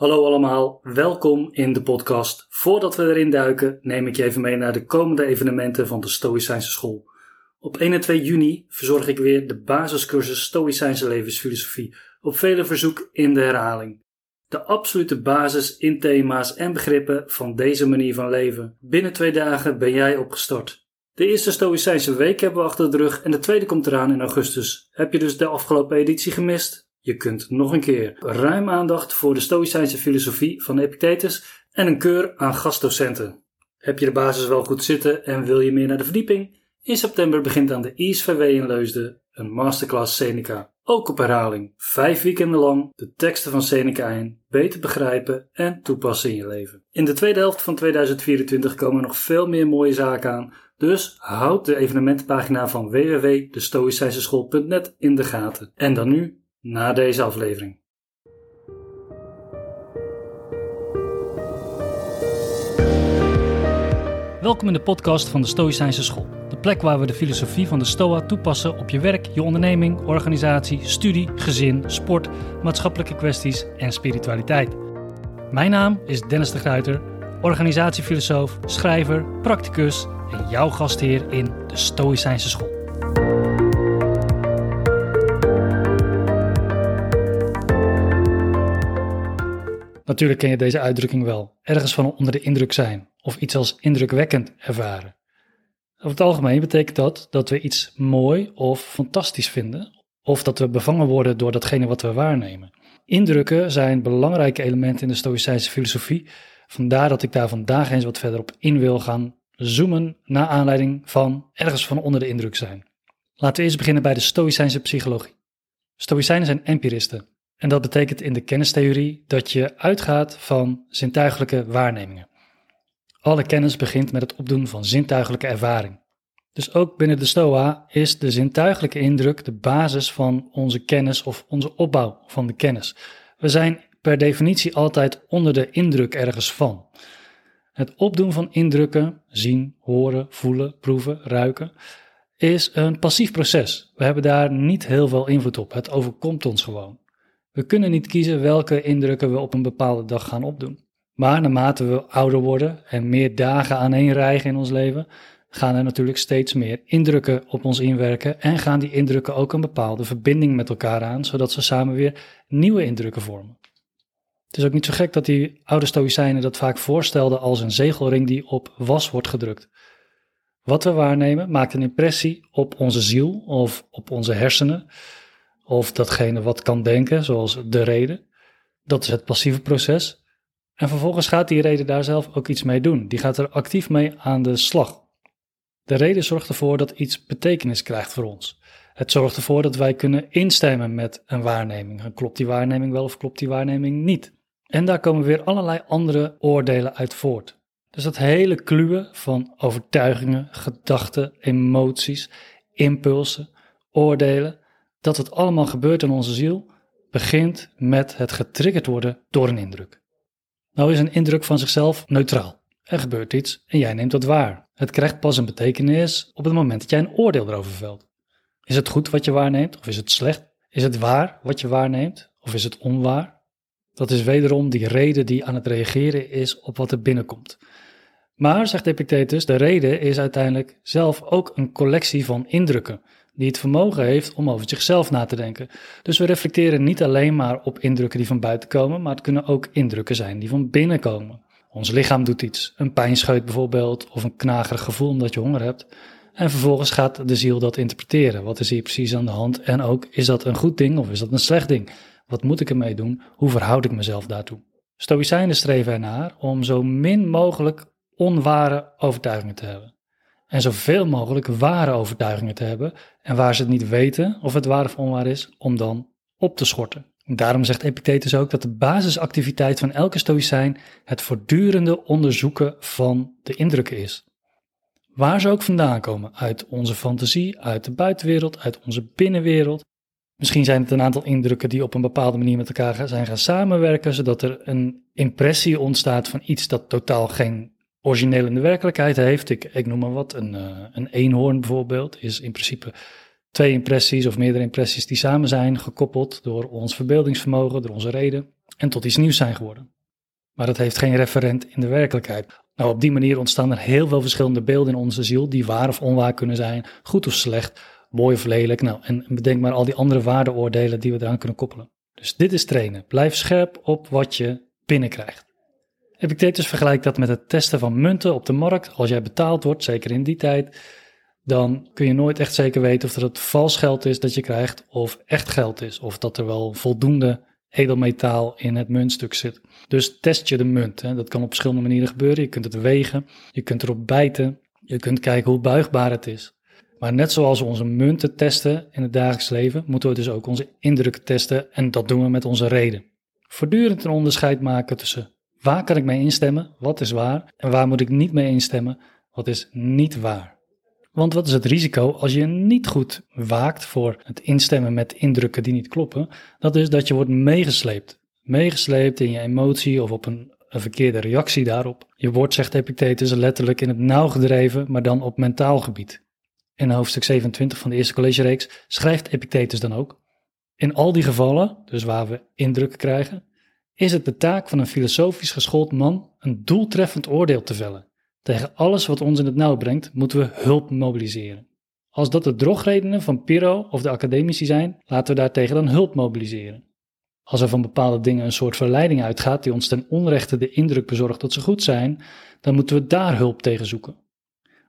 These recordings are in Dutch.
Hallo allemaal, welkom in de podcast. Voordat we erin duiken, neem ik je even mee naar de komende evenementen van de Stoïcijnse School. Op 1 en 2 juni verzorg ik weer de basiscursus Stoïcijnse levensfilosofie, op vele verzoek in de herhaling. De absolute basis in thema's en begrippen van deze manier van leven. Binnen twee dagen ben jij opgestart. De eerste Stoïcijnse week hebben we achter de rug en de tweede komt eraan in augustus. Heb je dus de afgelopen editie gemist? Je kunt nog een keer ruim aandacht voor de Stoïcijnse filosofie van Epictetus en een keur aan gastdocenten. Heb je de basis wel goed zitten en wil je meer naar de verdieping? In september begint aan de ISVW in Leusden een masterclass Seneca. Ook op herhaling, vijf weekenden lang de teksten van Seneca in, beter begrijpen en toepassen in je leven. In de tweede helft van 2024 komen nog veel meer mooie zaken aan, dus houd de evenementenpagina van www.destoïcijnseschool.net in de gaten. En dan nu na deze aflevering. Welkom in de podcast van de Stoïcijnse School. De plek waar we de filosofie van de Stoa toepassen op je werk, je onderneming, organisatie, studie, gezin, sport, maatschappelijke kwesties en spiritualiteit. Mijn naam is Dennis de Gruiter, organisatiefilosoof, schrijver, practicus en jouw gastheer in de Stoïcijnse School. Natuurlijk ken je deze uitdrukking wel. Ergens van onder de indruk zijn of iets als indrukwekkend ervaren. Over het algemeen betekent dat dat we iets mooi of fantastisch vinden of dat we bevangen worden door datgene wat we waarnemen. Indrukken zijn belangrijke elementen in de Stoïcijnse filosofie. Vandaar dat ik daar vandaag eens wat verder op in wil gaan zoomen naar aanleiding van ergens van onder de indruk zijn. Laten we eerst beginnen bij de Stoïcijnse psychologie. Stoïcijnen zijn empiristen. En dat betekent in de kennistheorie dat je uitgaat van zintuigelijke waarnemingen. Alle kennis begint met het opdoen van zintuigelijke ervaring. Dus ook binnen de Stoa is de zintuigelijke indruk de basis van onze kennis of onze opbouw van de kennis. We zijn per definitie altijd onder de indruk ergens van. Het opdoen van indrukken, zien, horen, voelen, proeven, ruiken, is een passief proces. We hebben daar niet heel veel invloed op. Het overkomt ons gewoon. We kunnen niet kiezen welke indrukken we op een bepaalde dag gaan opdoen. Maar naarmate we ouder worden en meer dagen aaneenrijgen in ons leven, gaan er natuurlijk steeds meer indrukken op ons inwerken en gaan die indrukken ook een bepaalde verbinding met elkaar aan, zodat ze samen weer nieuwe indrukken vormen. Het is ook niet zo gek dat die oude Stoïcijnen dat vaak voorstelden als een zegelring die op was wordt gedrukt. Wat we waarnemen maakt een impressie op onze ziel of op onze hersenen, of datgene wat kan denken, zoals de reden. Dat is het passieve proces. En vervolgens gaat die reden daar zelf ook iets mee doen. Die gaat er actief mee aan de slag. De reden zorgt ervoor dat iets betekenis krijgt voor ons. Het zorgt ervoor dat wij kunnen instemmen met een waarneming. Klopt die waarneming wel of klopt die waarneming niet? En daar komen weer allerlei andere oordelen uit voort. Dus dat hele kluwen van overtuigingen, gedachten, emoties, impulsen, oordelen, dat het allemaal gebeurt in onze ziel, begint met het getriggerd worden door een indruk. Nou is een indruk van zichzelf neutraal. Er gebeurt iets en jij neemt dat waar. Het krijgt pas een betekenis op het moment dat jij een oordeel erover velt. Is het goed wat je waarneemt of is het slecht? Is het waar wat je waarneemt of is het onwaar? Dat is wederom die reden die aan het reageren is op wat er binnenkomt. Maar, zegt Epictetus, de reden is uiteindelijk zelf ook een collectie van indrukken die het vermogen heeft om over zichzelf na te denken. Dus we reflecteren niet alleen maar op indrukken die van buiten komen, maar het kunnen ook indrukken zijn die van binnen komen. Ons lichaam doet iets, een pijnscheut bijvoorbeeld, of een knagerig gevoel omdat je honger hebt. En vervolgens gaat de ziel dat interpreteren. Wat is hier precies aan de hand? En ook, is dat een goed ding of is dat een slecht ding? Wat moet ik ermee doen? Hoe verhoud ik mezelf daartoe? Stoïcijnen streven ernaar om zo min mogelijk onware overtuigingen te hebben en zoveel mogelijk ware overtuigingen te hebben en waar ze het niet weten of het waar of onwaar is, om dan op te schorten. Daarom zegt Epictetus ook dat de basisactiviteit van elke stoïcijn het voortdurende onderzoeken van de indrukken is. Waar ze ook vandaan komen, uit onze fantasie, uit de buitenwereld, uit onze binnenwereld. Misschien zijn het een aantal indrukken die op een bepaalde manier met elkaar zijn gaan samenwerken, zodat er een impressie ontstaat van iets dat totaal geen origineel in de werkelijkheid heeft. Ik, ik noem maar wat, een, uh, een eenhoorn bijvoorbeeld, is in principe twee impressies of meerdere impressies die samen zijn gekoppeld door ons verbeeldingsvermogen, door onze reden. en tot iets nieuws zijn geworden. Maar dat heeft geen referent in de werkelijkheid. Nou, op die manier ontstaan er heel veel verschillende beelden in onze ziel, die waar of onwaar kunnen zijn, goed of slecht, mooi of lelijk. Nou, en bedenk maar al die andere waardeoordelen die we eraan kunnen koppelen. Dus dit is trainen. Blijf scherp op wat je binnenkrijgt. Epictetus vergelijkt dat met het testen van munten op de markt. Als jij betaald wordt, zeker in die tijd, dan kun je nooit echt zeker weten of het vals geld is dat je krijgt of echt geld is. Of dat er wel voldoende edelmetaal in het muntstuk zit. Dus test je de munt. Hè. Dat kan op verschillende manieren gebeuren. Je kunt het wegen, je kunt erop bijten, je kunt kijken hoe buigbaar het is. Maar net zoals we onze munten testen in het dagelijks leven, moeten we dus ook onze indrukken testen en dat doen we met onze reden. Voortdurend een onderscheid maken tussen waar kan ik mee instemmen, wat is waar, en waar moet ik niet mee instemmen, wat is niet waar. Want wat is het risico als je niet goed waakt voor het instemmen met indrukken die niet kloppen? Dat is dat je wordt meegesleept. Meegesleept in je emotie of op een, een verkeerde reactie daarop. Je wordt, zegt Epictetus, letterlijk in het nauw gedreven, maar dan op mentaal gebied. In hoofdstuk 27 van de eerste collegereeks schrijft Epictetus dan ook. In al die gevallen, dus waar we indrukken krijgen, is het de taak van een filosofisch geschoold man een doeltreffend oordeel te vellen. Tegen alles wat ons in het nauw brengt, moeten we hulp mobiliseren. Als dat de drogredenen van Piro of de academici zijn, laten we daartegen dan hulp mobiliseren. Als er van bepaalde dingen een soort verleiding uitgaat die ons ten onrechte de indruk bezorgt dat ze goed zijn, dan moeten we daar hulp tegen zoeken.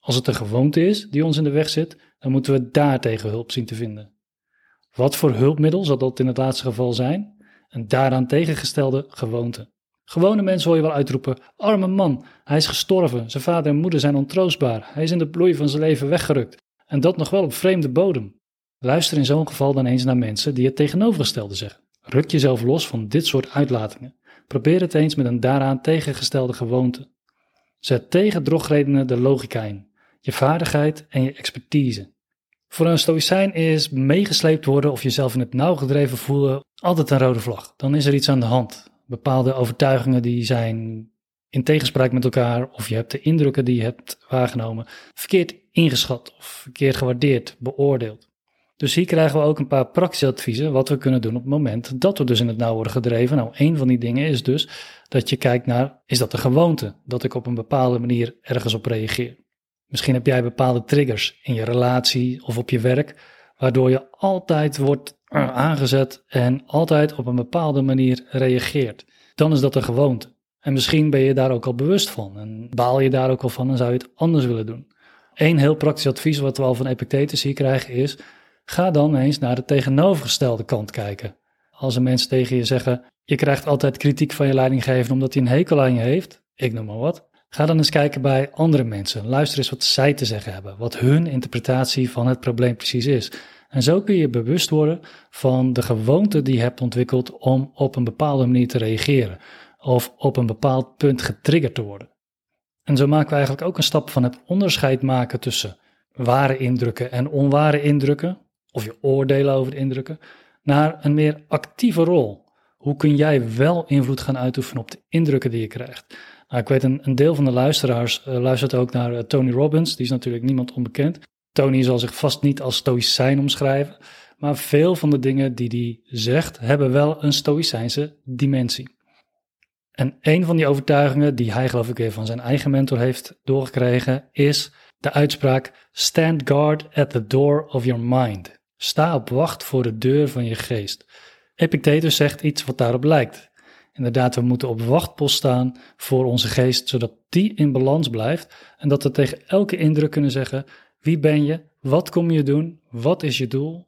Als het een gewoonte is die ons in de weg zit, dan moeten we daar tegen hulp zien te vinden. Wat voor hulpmiddel zal dat in het laatste geval zijn? Een daaraan tegengestelde gewoonte. Gewone mensen hoor je wel uitroepen: Arme man, hij is gestorven, zijn vader en moeder zijn ontroostbaar, hij is in de bloei van zijn leven weggerukt. En dat nog wel op vreemde bodem. Luister in zo'n geval dan eens naar mensen die het tegenovergestelde zeggen. Ruk jezelf los van dit soort uitlatingen. Probeer het eens met een daaraan tegengestelde gewoonte. Zet tegen drogredenen de logica in, je vaardigheid en je expertise. Voor een stoïcijn is meegesleept worden of jezelf in het nauw gedreven voelen altijd een rode vlag. Dan is er iets aan de hand. Bepaalde overtuigingen die zijn in tegenspraak met elkaar of je hebt de indrukken die je hebt waargenomen verkeerd ingeschat of verkeerd gewaardeerd, beoordeeld. Dus hier krijgen we ook een paar praktische adviezen wat we kunnen doen op het moment dat we dus in het nauw worden gedreven. Nou, een van die dingen is dus dat je kijkt naar, is dat een gewoonte? Dat ik op een bepaalde manier ergens op reageer. Misschien heb jij bepaalde triggers in je relatie of op je werk, waardoor je altijd wordt aangezet en altijd op een bepaalde manier reageert. Dan is dat een gewoonte. En misschien ben je daar ook al bewust van en baal je daar ook al van en zou je het anders willen doen. Eén heel praktisch advies wat we al van Epictetus hier krijgen is, ga dan eens naar de tegenovergestelde kant kijken. Als een mens tegen je zeggen, je krijgt altijd kritiek van je leidinggever omdat hij een hekel aan je heeft, ik noem maar wat, Ga dan eens kijken bij andere mensen. Luister eens wat zij te zeggen hebben, wat hun interpretatie van het probleem precies is. En zo kun je bewust worden van de gewoonte die je hebt ontwikkeld om op een bepaalde manier te reageren of op een bepaald punt getriggerd te worden. En zo maken we eigenlijk ook een stap van het onderscheid maken tussen ware indrukken en onware indrukken, of je oordelen over de indrukken, naar een meer actieve rol. Hoe kun jij wel invloed gaan uitoefenen op de indrukken die je krijgt? Nou, ik weet een, een, deel van de luisteraars uh, luistert ook naar uh, Tony Robbins. Die is natuurlijk niemand onbekend. Tony zal zich vast niet als stoïcijn omschrijven. Maar veel van de dingen die hij zegt, hebben wel een stoïcijnse dimensie. En een van die overtuigingen die hij geloof ik weer van zijn eigen mentor heeft doorgekregen, is de uitspraak Stand guard at the door of your mind. Sta op wacht voor de deur van je geest. Epictetus zegt iets wat daarop lijkt. Inderdaad, we moeten op wachtpost staan voor onze geest, zodat die in balans blijft en dat we tegen elke indruk kunnen zeggen: wie ben je? Wat kom je doen? Wat is je doel?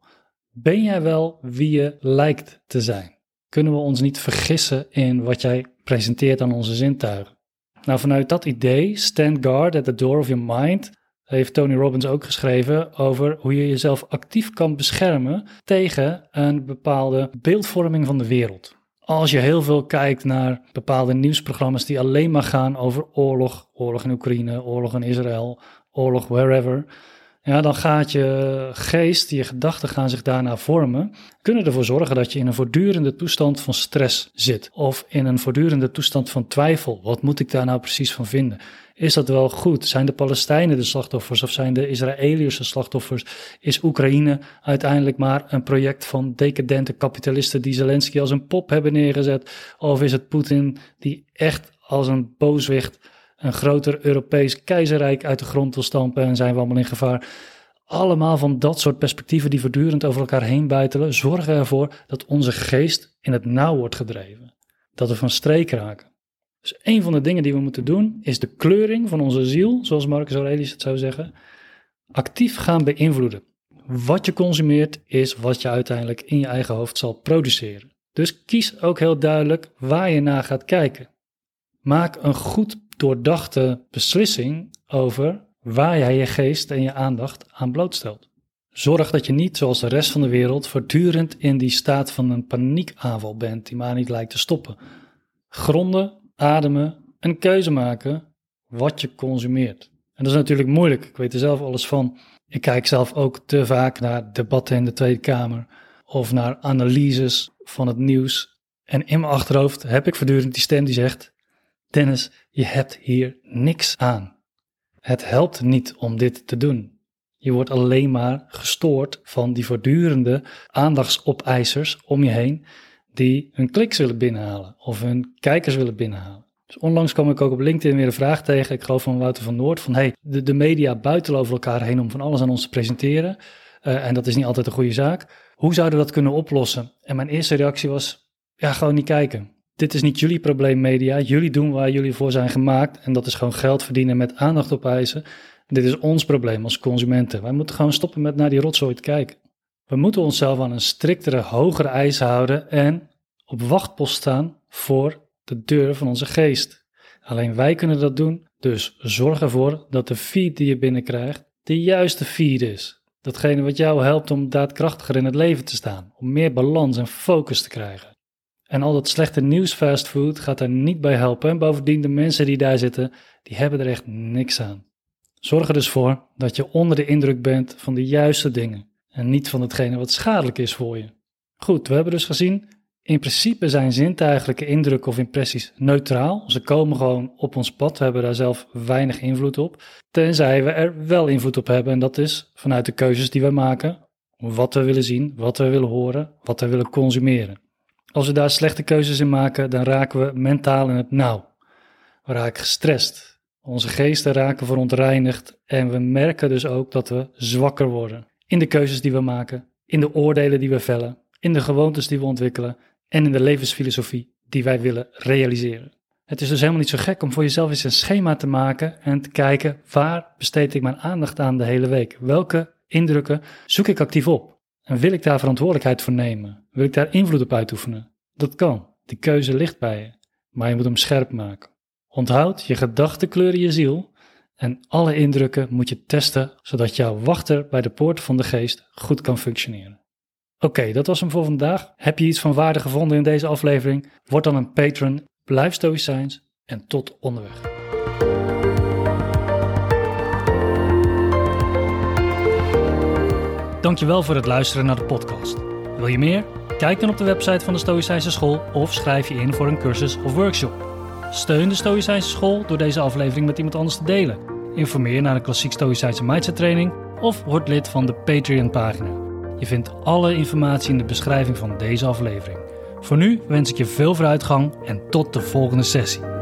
Ben jij wel wie je lijkt te zijn? Kunnen we ons niet vergissen in wat jij presenteert aan onze zintuigen? Nou, vanuit dat idee, stand guard at the door of your mind, heeft Tony Robbins ook geschreven over hoe je jezelf actief kan beschermen tegen een bepaalde beeldvorming van de wereld. Als je heel veel kijkt naar bepaalde nieuwsprogramma's die alleen maar gaan over oorlog, oorlog in Oekraïne, oorlog in Israël, oorlog wherever, ja, dan gaat je geest, je gedachten gaan zich daarna vormen, kunnen ervoor zorgen dat je in een voortdurende toestand van stress zit. Of in een voortdurende toestand van twijfel. Wat moet ik daar nou precies van vinden? Is dat wel goed? Zijn de Palestijnen de slachtoffers of zijn de Israëliërs de slachtoffers? Is Oekraïne uiteindelijk maar een project van decadente kapitalisten die Zelensky als een pop hebben neergezet? Of is het Poetin die echt als een booswicht een groter Europees keizerrijk uit de grond wil stampen en zijn we allemaal in gevaar? Allemaal van dat soort perspectieven die voortdurend over elkaar heen buitelen, zorgen ervoor dat onze geest in het nauw wordt gedreven. Dat we van streek raken. Dus een van de dingen die we moeten doen, is de kleuring van onze ziel, zoals Marcus Aurelius het zou zeggen, actief gaan beïnvloeden. Wat je consumeert is wat je uiteindelijk in je eigen hoofd zal produceren. Dus kies ook heel duidelijk waar je naar gaat kijken. Maak een goed doordachte beslissing over waar jij je geest en je aandacht aan blootstelt. Zorg dat je niet, zoals de rest van de wereld, voortdurend in die staat van een paniekaanval bent die maar niet lijkt te stoppen. Gronden ademen en keuze maken wat je consumeert. En dat is natuurlijk moeilijk. Ik weet er zelf alles van. Ik kijk zelf ook te vaak naar debatten in de Tweede Kamer of naar analyses van het nieuws. En in mijn achterhoofd heb ik voortdurend die stem die zegt: Dennis, je hebt hier niks aan. Het helpt niet om dit te doen. Je wordt alleen maar gestoord van die voortdurende aandachtsopeisers om je heen die hun kliks willen binnenhalen of hun kijkers willen binnenhalen. Dus onlangs kwam ik ook op LinkedIn weer een vraag tegen, ik geloof van Wouter van Noord, van hey, de, de media buiten over elkaar heen om van alles aan ons te presenteren. Uh, en dat is niet altijd een goede zaak. Hoe zouden we dat kunnen oplossen? En mijn eerste reactie was, ja, gewoon niet kijken. Dit is niet jullie probleem, media. Jullie doen waar jullie voor zijn gemaakt. En dat is gewoon geld verdienen met aandacht opeisen. Dit is ons probleem als consumenten. Wij moeten gewoon stoppen met naar die rotzooi te kijken. We moeten onszelf aan een striktere, hogere eisen houden en op wachtpost staan voor de deur van onze geest. Alleen wij kunnen dat doen, dus zorg ervoor dat de feed die je binnenkrijgt de juiste feed is. Datgene wat jou helpt om daadkrachtiger in het leven te staan, om meer balans en focus te krijgen. En al dat slechte nieuws fastfood gaat daar niet bij helpen. En bovendien, de mensen die daar zitten, die hebben er echt niks aan. Zorg er dus voor dat je onder de indruk bent van de juiste dingen en niet van hetgene wat schadelijk is voor je. Goed, we hebben dus gezien, in principe zijn zintuigelijke indrukken of impressies neutraal. Ze komen gewoon op ons pad, we hebben daar zelf weinig invloed op. Tenzij we er wel invloed op hebben en dat is vanuit de keuzes die we maken. Wat we willen zien, wat we willen horen, wat we willen consumeren. Als we daar slechte keuzes in maken, dan raken we mentaal in het nauw. We raken gestrest. Onze geesten raken verontreinigd en we merken dus ook dat we zwakker worden in de keuzes die we maken, in de oordelen die we vellen, in de gewoontes die we ontwikkelen en in de levensfilosofie die wij willen realiseren. Het is dus helemaal niet zo gek om voor jezelf eens een schema te maken en te kijken waar besteed ik mijn aandacht aan de hele week? Welke indrukken zoek ik actief op? En wil ik daar verantwoordelijkheid voor nemen? Wil ik daar invloed op uitoefenen? Dat kan. Die keuze ligt bij je. Maar je moet hem scherp maken. Onthoud, je gedachten kleuren je ziel en alle indrukken moet je testen, zodat jouw wachter bij de poort van de geest goed kan functioneren. Oké, dat was hem voor vandaag. Heb je iets van waarde gevonden in deze aflevering? Word dan een patron, blijf stoïcijns en tot onderweg. Dankjewel voor het luisteren naar de podcast. Wil je meer? Kijk dan op de website van de Stoïcijnse School of schrijf je in voor een cursus of workshop. Steun de Stoïcijnse School door deze aflevering met iemand anders te delen. Informeer naar een klassiek Stoïcijnse mindset training of word lid van de Patreon pagina. Je vindt alle informatie in de beschrijving van deze aflevering. Voor nu wens ik je veel vooruitgang en tot de volgende sessie.